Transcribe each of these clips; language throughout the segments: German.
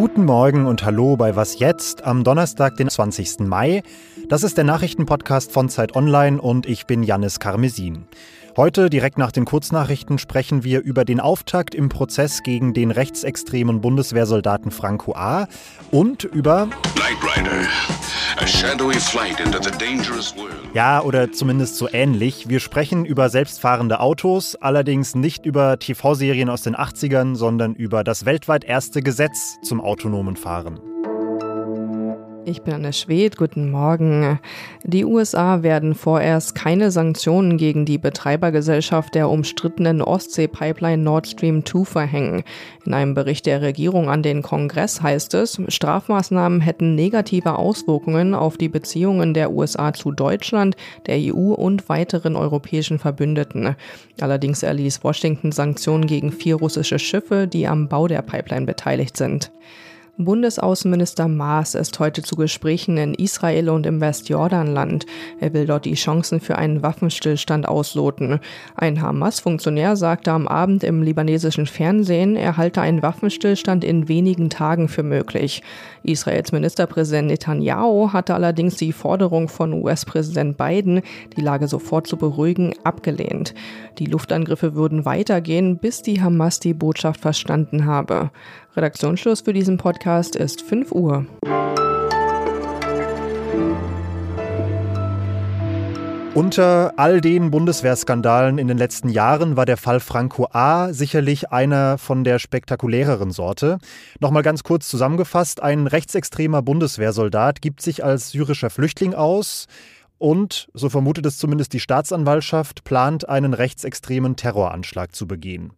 Guten Morgen und Hallo bei Was jetzt am Donnerstag, den 20. Mai. Das ist der Nachrichtenpodcast von Zeit Online und ich bin Jannis Karmesin. Heute, direkt nach den Kurznachrichten, sprechen wir über den Auftakt im Prozess gegen den rechtsextremen Bundeswehrsoldaten Franco A. und über Knight Rider, a shadowy flight into the dangerous world. Ja, oder zumindest so ähnlich. Wir sprechen über selbstfahrende Autos, allerdings nicht über TV-Serien aus den 80ern, sondern über das weltweit erste Gesetz zum autonomen Fahren. Ich bin Anne Schwed, guten Morgen. Die USA werden vorerst keine Sanktionen gegen die Betreibergesellschaft der umstrittenen Ostsee-Pipeline Nord Stream 2 verhängen. In einem Bericht der Regierung an den Kongress heißt es, Strafmaßnahmen hätten negative Auswirkungen auf die Beziehungen der USA zu Deutschland, der EU und weiteren europäischen Verbündeten. Allerdings erließ Washington Sanktionen gegen vier russische Schiffe, die am Bau der Pipeline beteiligt sind. Bundesaußenminister Maas ist heute zu Gesprächen in Israel und im Westjordanland. Er will dort die Chancen für einen Waffenstillstand ausloten. Ein Hamas-Funktionär sagte am Abend im libanesischen Fernsehen, er halte einen Waffenstillstand in wenigen Tagen für möglich. Israels Ministerpräsident Netanyahu hatte allerdings die Forderung von US-Präsident Biden, die Lage sofort zu beruhigen, abgelehnt. Die Luftangriffe würden weitergehen, bis die Hamas die Botschaft verstanden habe. Redaktionsschluss für diesen Podcast ist 5 Uhr. Unter all den Bundeswehrskandalen in den letzten Jahren war der Fall Franco A. sicherlich einer von der spektakuläreren Sorte. Nochmal ganz kurz zusammengefasst, ein rechtsextremer Bundeswehrsoldat gibt sich als syrischer Flüchtling aus und, so vermutet es zumindest die Staatsanwaltschaft, plant einen rechtsextremen Terroranschlag zu begehen.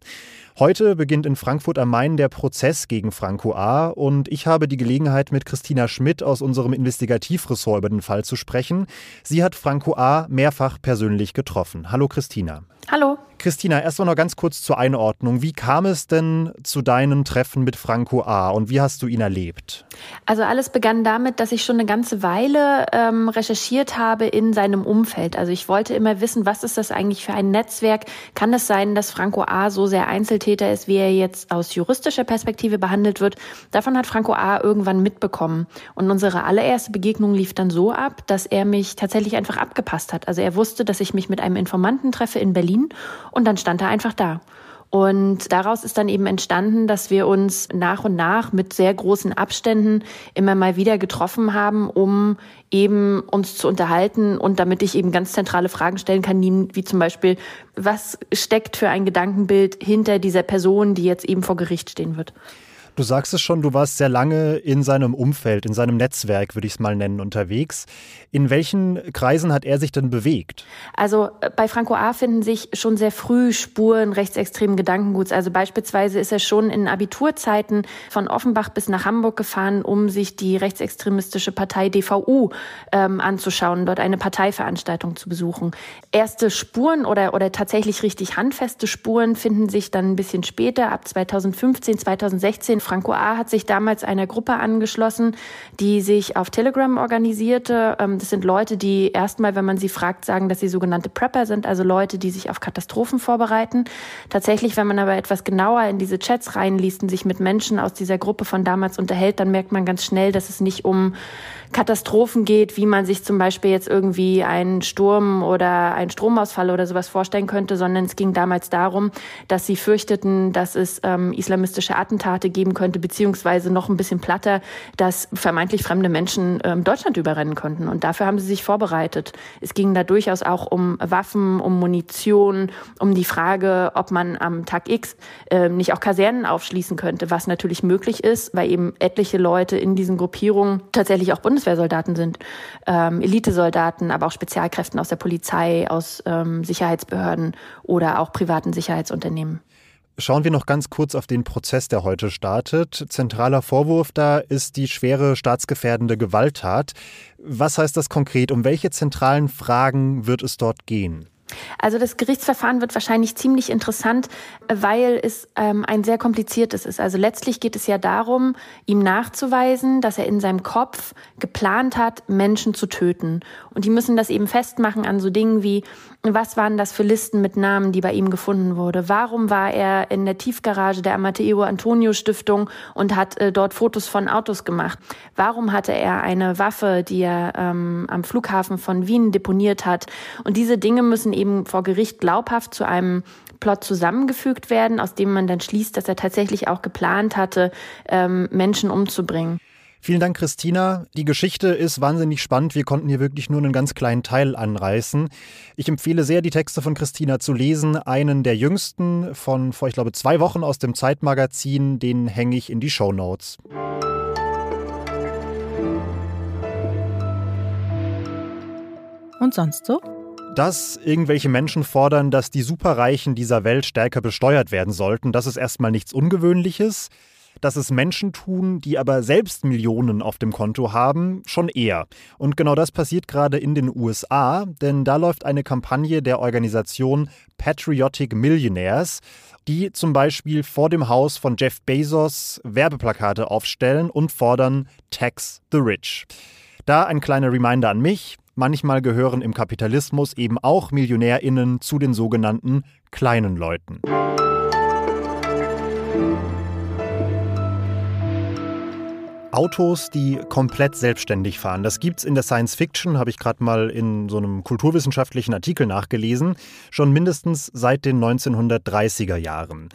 Heute beginnt in Frankfurt am Main der Prozess gegen Franco A. und ich habe die Gelegenheit, mit Christina Schmidt aus unserem Investigativressort über den Fall zu sprechen. Sie hat Franco A. mehrfach persönlich getroffen. Hallo Christina. Hallo. Christina, erst mal noch ganz kurz zur Einordnung. Wie kam es denn zu deinem Treffen mit Franco A. und wie hast du ihn erlebt? Also alles begann damit, dass ich schon eine ganze Weile ähm, recherchiert habe in seinem Umfeld. Also ich wollte immer wissen, was ist das eigentlich für ein Netzwerk? Kann es sein, dass Franco A. so sehr Einzeltäter ist, wie er jetzt aus juristischer Perspektive behandelt wird? Davon hat Franco A. irgendwann mitbekommen. Und unsere allererste Begegnung lief dann so ab, dass er mich tatsächlich einfach abgepasst hat. Also er wusste, dass ich mich mit einem Informanten treffe in Berlin und dann stand er einfach da. Und daraus ist dann eben entstanden, dass wir uns nach und nach mit sehr großen Abständen immer mal wieder getroffen haben, um eben uns zu unterhalten und damit ich eben ganz zentrale Fragen stellen kann, wie zum Beispiel, was steckt für ein Gedankenbild hinter dieser Person, die jetzt eben vor Gericht stehen wird. Du sagst es schon, du warst sehr lange in seinem Umfeld, in seinem Netzwerk, würde ich es mal nennen, unterwegs. In welchen Kreisen hat er sich denn bewegt? Also äh, bei Franco A. finden sich schon sehr früh Spuren rechtsextremen Gedankenguts. Also beispielsweise ist er schon in Abiturzeiten von Offenbach bis nach Hamburg gefahren, um sich die rechtsextremistische Partei DVU ähm, anzuschauen, dort eine Parteiveranstaltung zu besuchen. Erste Spuren oder, oder tatsächlich richtig handfeste Spuren finden sich dann ein bisschen später, ab 2015, 2016 Franco A. hat sich damals einer Gruppe angeschlossen, die sich auf Telegram organisierte. Ähm, das sind Leute, die erstmal, wenn man sie fragt, sagen, dass sie sogenannte Prepper sind, also Leute, die sich auf Katastrophen vorbereiten. Tatsächlich, wenn man aber etwas genauer in diese Chats reinliest und sich mit Menschen aus dieser Gruppe von damals unterhält, dann merkt man ganz schnell, dass es nicht um Katastrophen geht, wie man sich zum Beispiel jetzt irgendwie einen Sturm oder einen Stromausfall oder sowas vorstellen könnte, sondern es ging damals darum, dass sie fürchteten, dass es ähm, islamistische Attentate geben könnte, beziehungsweise noch ein bisschen platter, dass vermeintlich fremde Menschen ähm, Deutschland überrennen könnten. Und dafür haben sie sich vorbereitet. Es ging da durchaus auch um Waffen, um Munition, um die Frage, ob man am Tag X äh, nicht auch Kasernen aufschließen könnte, was natürlich möglich ist, weil eben etliche Leute in diesen Gruppierungen tatsächlich auch Bundes Bundeswehrsoldaten sind, ähm, Elitesoldaten, aber auch Spezialkräften aus der Polizei, aus ähm, Sicherheitsbehörden oder auch privaten Sicherheitsunternehmen. Schauen wir noch ganz kurz auf den Prozess, der heute startet. Zentraler Vorwurf da ist die schwere staatsgefährdende Gewalttat. Was heißt das konkret? Um welche zentralen Fragen wird es dort gehen? Also das Gerichtsverfahren wird wahrscheinlich ziemlich interessant, weil es ähm, ein sehr kompliziertes ist. Also letztlich geht es ja darum, ihm nachzuweisen, dass er in seinem Kopf geplant hat, Menschen zu töten. Und die müssen das eben festmachen an so Dingen wie, was waren das für Listen mit Namen, die bei ihm gefunden wurde? Warum war er in der Tiefgarage der Amateo Antonio Stiftung und hat äh, dort Fotos von Autos gemacht? Warum hatte er eine Waffe, die er ähm, am Flughafen von Wien deponiert hat? Und diese Dinge müssen eben vor Gericht glaubhaft zu einem Plot zusammengefügt werden, aus dem man dann schließt, dass er tatsächlich auch geplant hatte, ähm, Menschen umzubringen. Vielen Dank, Christina. Die Geschichte ist wahnsinnig spannend. Wir konnten hier wirklich nur einen ganz kleinen Teil anreißen. Ich empfehle sehr, die Texte von Christina zu lesen. Einen der jüngsten von vor, ich glaube, zwei Wochen aus dem Zeitmagazin, den hänge ich in die Show Notes. Und sonst so? Dass irgendwelche Menschen fordern, dass die Superreichen dieser Welt stärker besteuert werden sollten, das ist erstmal nichts Ungewöhnliches dass es Menschen tun, die aber selbst Millionen auf dem Konto haben, schon eher. Und genau das passiert gerade in den USA, denn da läuft eine Kampagne der Organisation Patriotic Millionaires, die zum Beispiel vor dem Haus von Jeff Bezos Werbeplakate aufstellen und fordern Tax the Rich. Da ein kleiner Reminder an mich. Manchmal gehören im Kapitalismus eben auch Millionärinnen zu den sogenannten kleinen Leuten. Autos, die komplett selbstständig fahren. Das gibt es in der Science Fiction, habe ich gerade mal in so einem kulturwissenschaftlichen Artikel nachgelesen, schon mindestens seit den 1930er Jahren.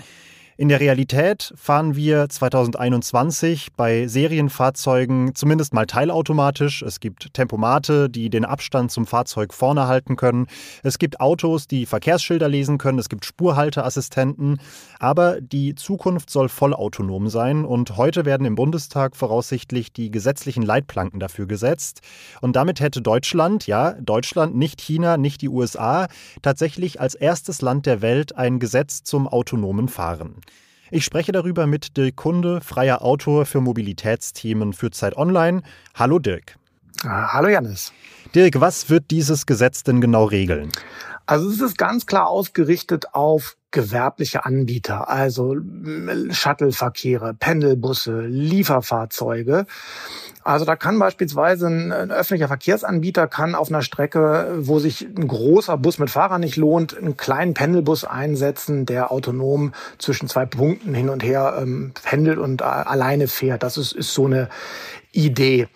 In der Realität fahren wir 2021 bei Serienfahrzeugen zumindest mal teilautomatisch. Es gibt Tempomate, die den Abstand zum Fahrzeug vorne halten können. Es gibt Autos, die Verkehrsschilder lesen können. Es gibt Spurhalteassistenten. Aber die Zukunft soll vollautonom sein. Und heute werden im Bundestag voraussichtlich die gesetzlichen Leitplanken dafür gesetzt. Und damit hätte Deutschland, ja, Deutschland, nicht China, nicht die USA, tatsächlich als erstes Land der Welt ein Gesetz zum autonomen Fahren. Ich spreche darüber mit Dirk Kunde, freier Autor für Mobilitätsthemen für Zeit Online. Hallo Dirk. Ah, hallo Janis. Dirk, was wird dieses Gesetz denn genau regeln? Also es ist ganz klar ausgerichtet auf gewerbliche Anbieter, also Shuttleverkehre, Pendelbusse, Lieferfahrzeuge. Also da kann beispielsweise ein, ein, öffentlicher Verkehrsanbieter kann auf einer Strecke, wo sich ein großer Bus mit Fahrern nicht lohnt, einen kleinen Pendelbus einsetzen, der autonom zwischen zwei Punkten hin und her ähm, pendelt und äh, alleine fährt. Das ist, ist so eine Idee.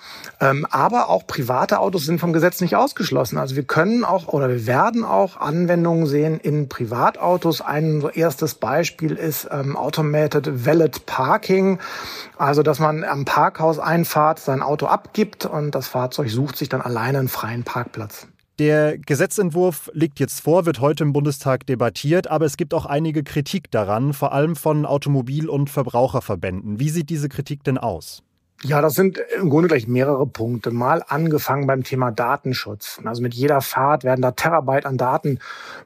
Ähm, aber auch private Autos sind vom Gesetz nicht ausgeschlossen. Also wir können auch oder wir werden auch Anwendungen sehen in Privatautos. Ein erstes Beispiel ist ähm, Automated Valet Parking. Also dass man am Parkhaus einfahrt, sein Auto abgibt und das Fahrzeug sucht sich dann alleine einen freien Parkplatz. Der Gesetzentwurf liegt jetzt vor, wird heute im Bundestag debattiert, aber es gibt auch einige Kritik daran, vor allem von Automobil- und Verbraucherverbänden. Wie sieht diese Kritik denn aus? Ja, das sind im Grunde gleich mehrere Punkte. Mal angefangen beim Thema Datenschutz. Also mit jeder Fahrt werden da Terabyte an Daten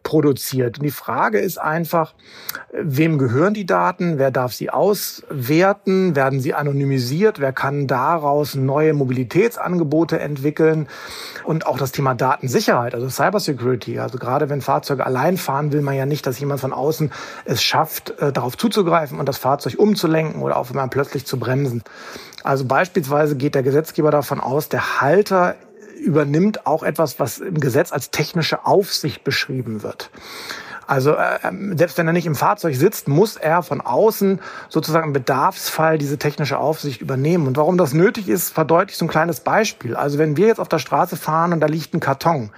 produziert. Und die Frage ist einfach, wem gehören die Daten? Wer darf sie auswerten? Werden sie anonymisiert? Wer kann daraus neue Mobilitätsangebote entwickeln? Und auch das Thema Datensicherheit, also Cybersecurity. Also gerade wenn Fahrzeuge allein fahren, will man ja nicht, dass jemand von außen es schafft, äh, darauf zuzugreifen und das Fahrzeug umzulenken oder auch mal plötzlich zu bremsen. Also beispielsweise geht der Gesetzgeber davon aus, der Halter übernimmt auch etwas, was im Gesetz als technische Aufsicht beschrieben wird. Also äh, ähm, selbst wenn er nicht im Fahrzeug sitzt, muss er von außen sozusagen im Bedarfsfall diese technische Aufsicht übernehmen. Und warum das nötig ist, verdeutlicht so ein kleines Beispiel. Also wenn wir jetzt auf der Straße fahren und da liegt ein Karton,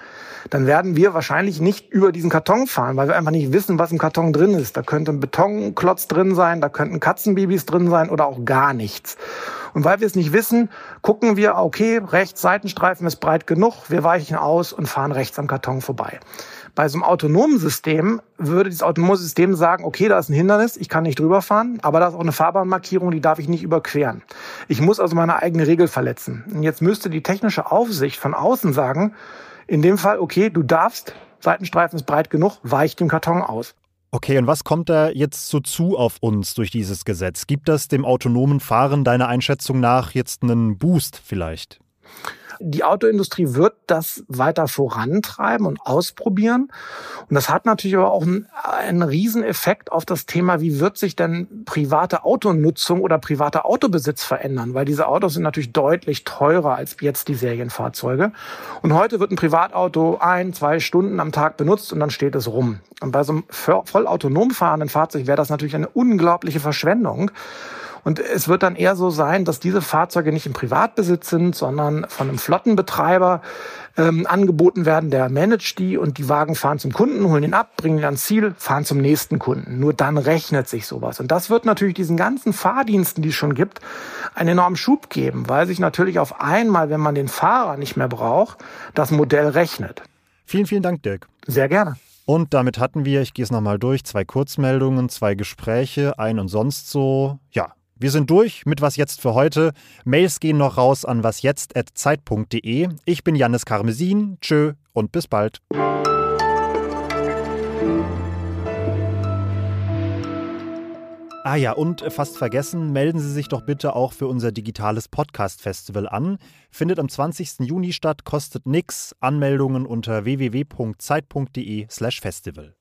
dann werden wir wahrscheinlich nicht über diesen Karton fahren, weil wir einfach nicht wissen, was im Karton drin ist. Da könnte ein Betonklotz drin sein, da könnten Katzenbabys drin sein oder auch gar nichts. Und weil wir es nicht wissen, gucken wir, okay, rechts Seitenstreifen ist breit genug, wir weichen aus und fahren rechts am Karton vorbei. Bei so einem autonomen System würde dieses autonome System sagen, okay, da ist ein Hindernis, ich kann nicht drüber fahren, aber da ist auch eine Fahrbahnmarkierung, die darf ich nicht überqueren. Ich muss also meine eigene Regel verletzen. Und jetzt müsste die technische Aufsicht von außen sagen, in dem Fall, okay, du darfst, Seitenstreifen ist breit genug, weich dem Karton aus. Okay, und was kommt da jetzt so zu auf uns durch dieses Gesetz? Gibt das dem autonomen Fahren deiner Einschätzung nach jetzt einen Boost vielleicht? Die Autoindustrie wird das weiter vorantreiben und ausprobieren. Und das hat natürlich aber auch einen, einen Rieseneffekt auf das Thema, wie wird sich denn private Autonutzung oder privater Autobesitz verändern? Weil diese Autos sind natürlich deutlich teurer als jetzt die Serienfahrzeuge. Und heute wird ein Privatauto ein, zwei Stunden am Tag benutzt und dann steht es rum. Und bei so einem voll autonom fahrenden Fahrzeug wäre das natürlich eine unglaubliche Verschwendung. Und es wird dann eher so sein, dass diese Fahrzeuge nicht im Privatbesitz sind, sondern von einem Flottenbetreiber ähm, angeboten werden. Der managt die und die Wagen fahren zum Kunden, holen ihn ab, bringen ihn ans Ziel, fahren zum nächsten Kunden. Nur dann rechnet sich sowas. Und das wird natürlich diesen ganzen Fahrdiensten, die es schon gibt, einen enormen Schub geben, weil sich natürlich auf einmal, wenn man den Fahrer nicht mehr braucht, das Modell rechnet. Vielen, vielen Dank, Dirk. Sehr gerne. Und damit hatten wir, ich gehe es nochmal durch, zwei Kurzmeldungen, zwei Gespräche, ein und sonst so. Ja, wir sind durch mit Was Jetzt für heute. Mails gehen noch raus an wasjetzt.zeit.de. Ich bin Jannis Karmesin. Tschö und bis bald. Ah ja, und fast vergessen, melden Sie sich doch bitte auch für unser digitales Podcast-Festival an. Findet am 20. Juni statt, kostet nix. Anmeldungen unter www.zeit.de/festival.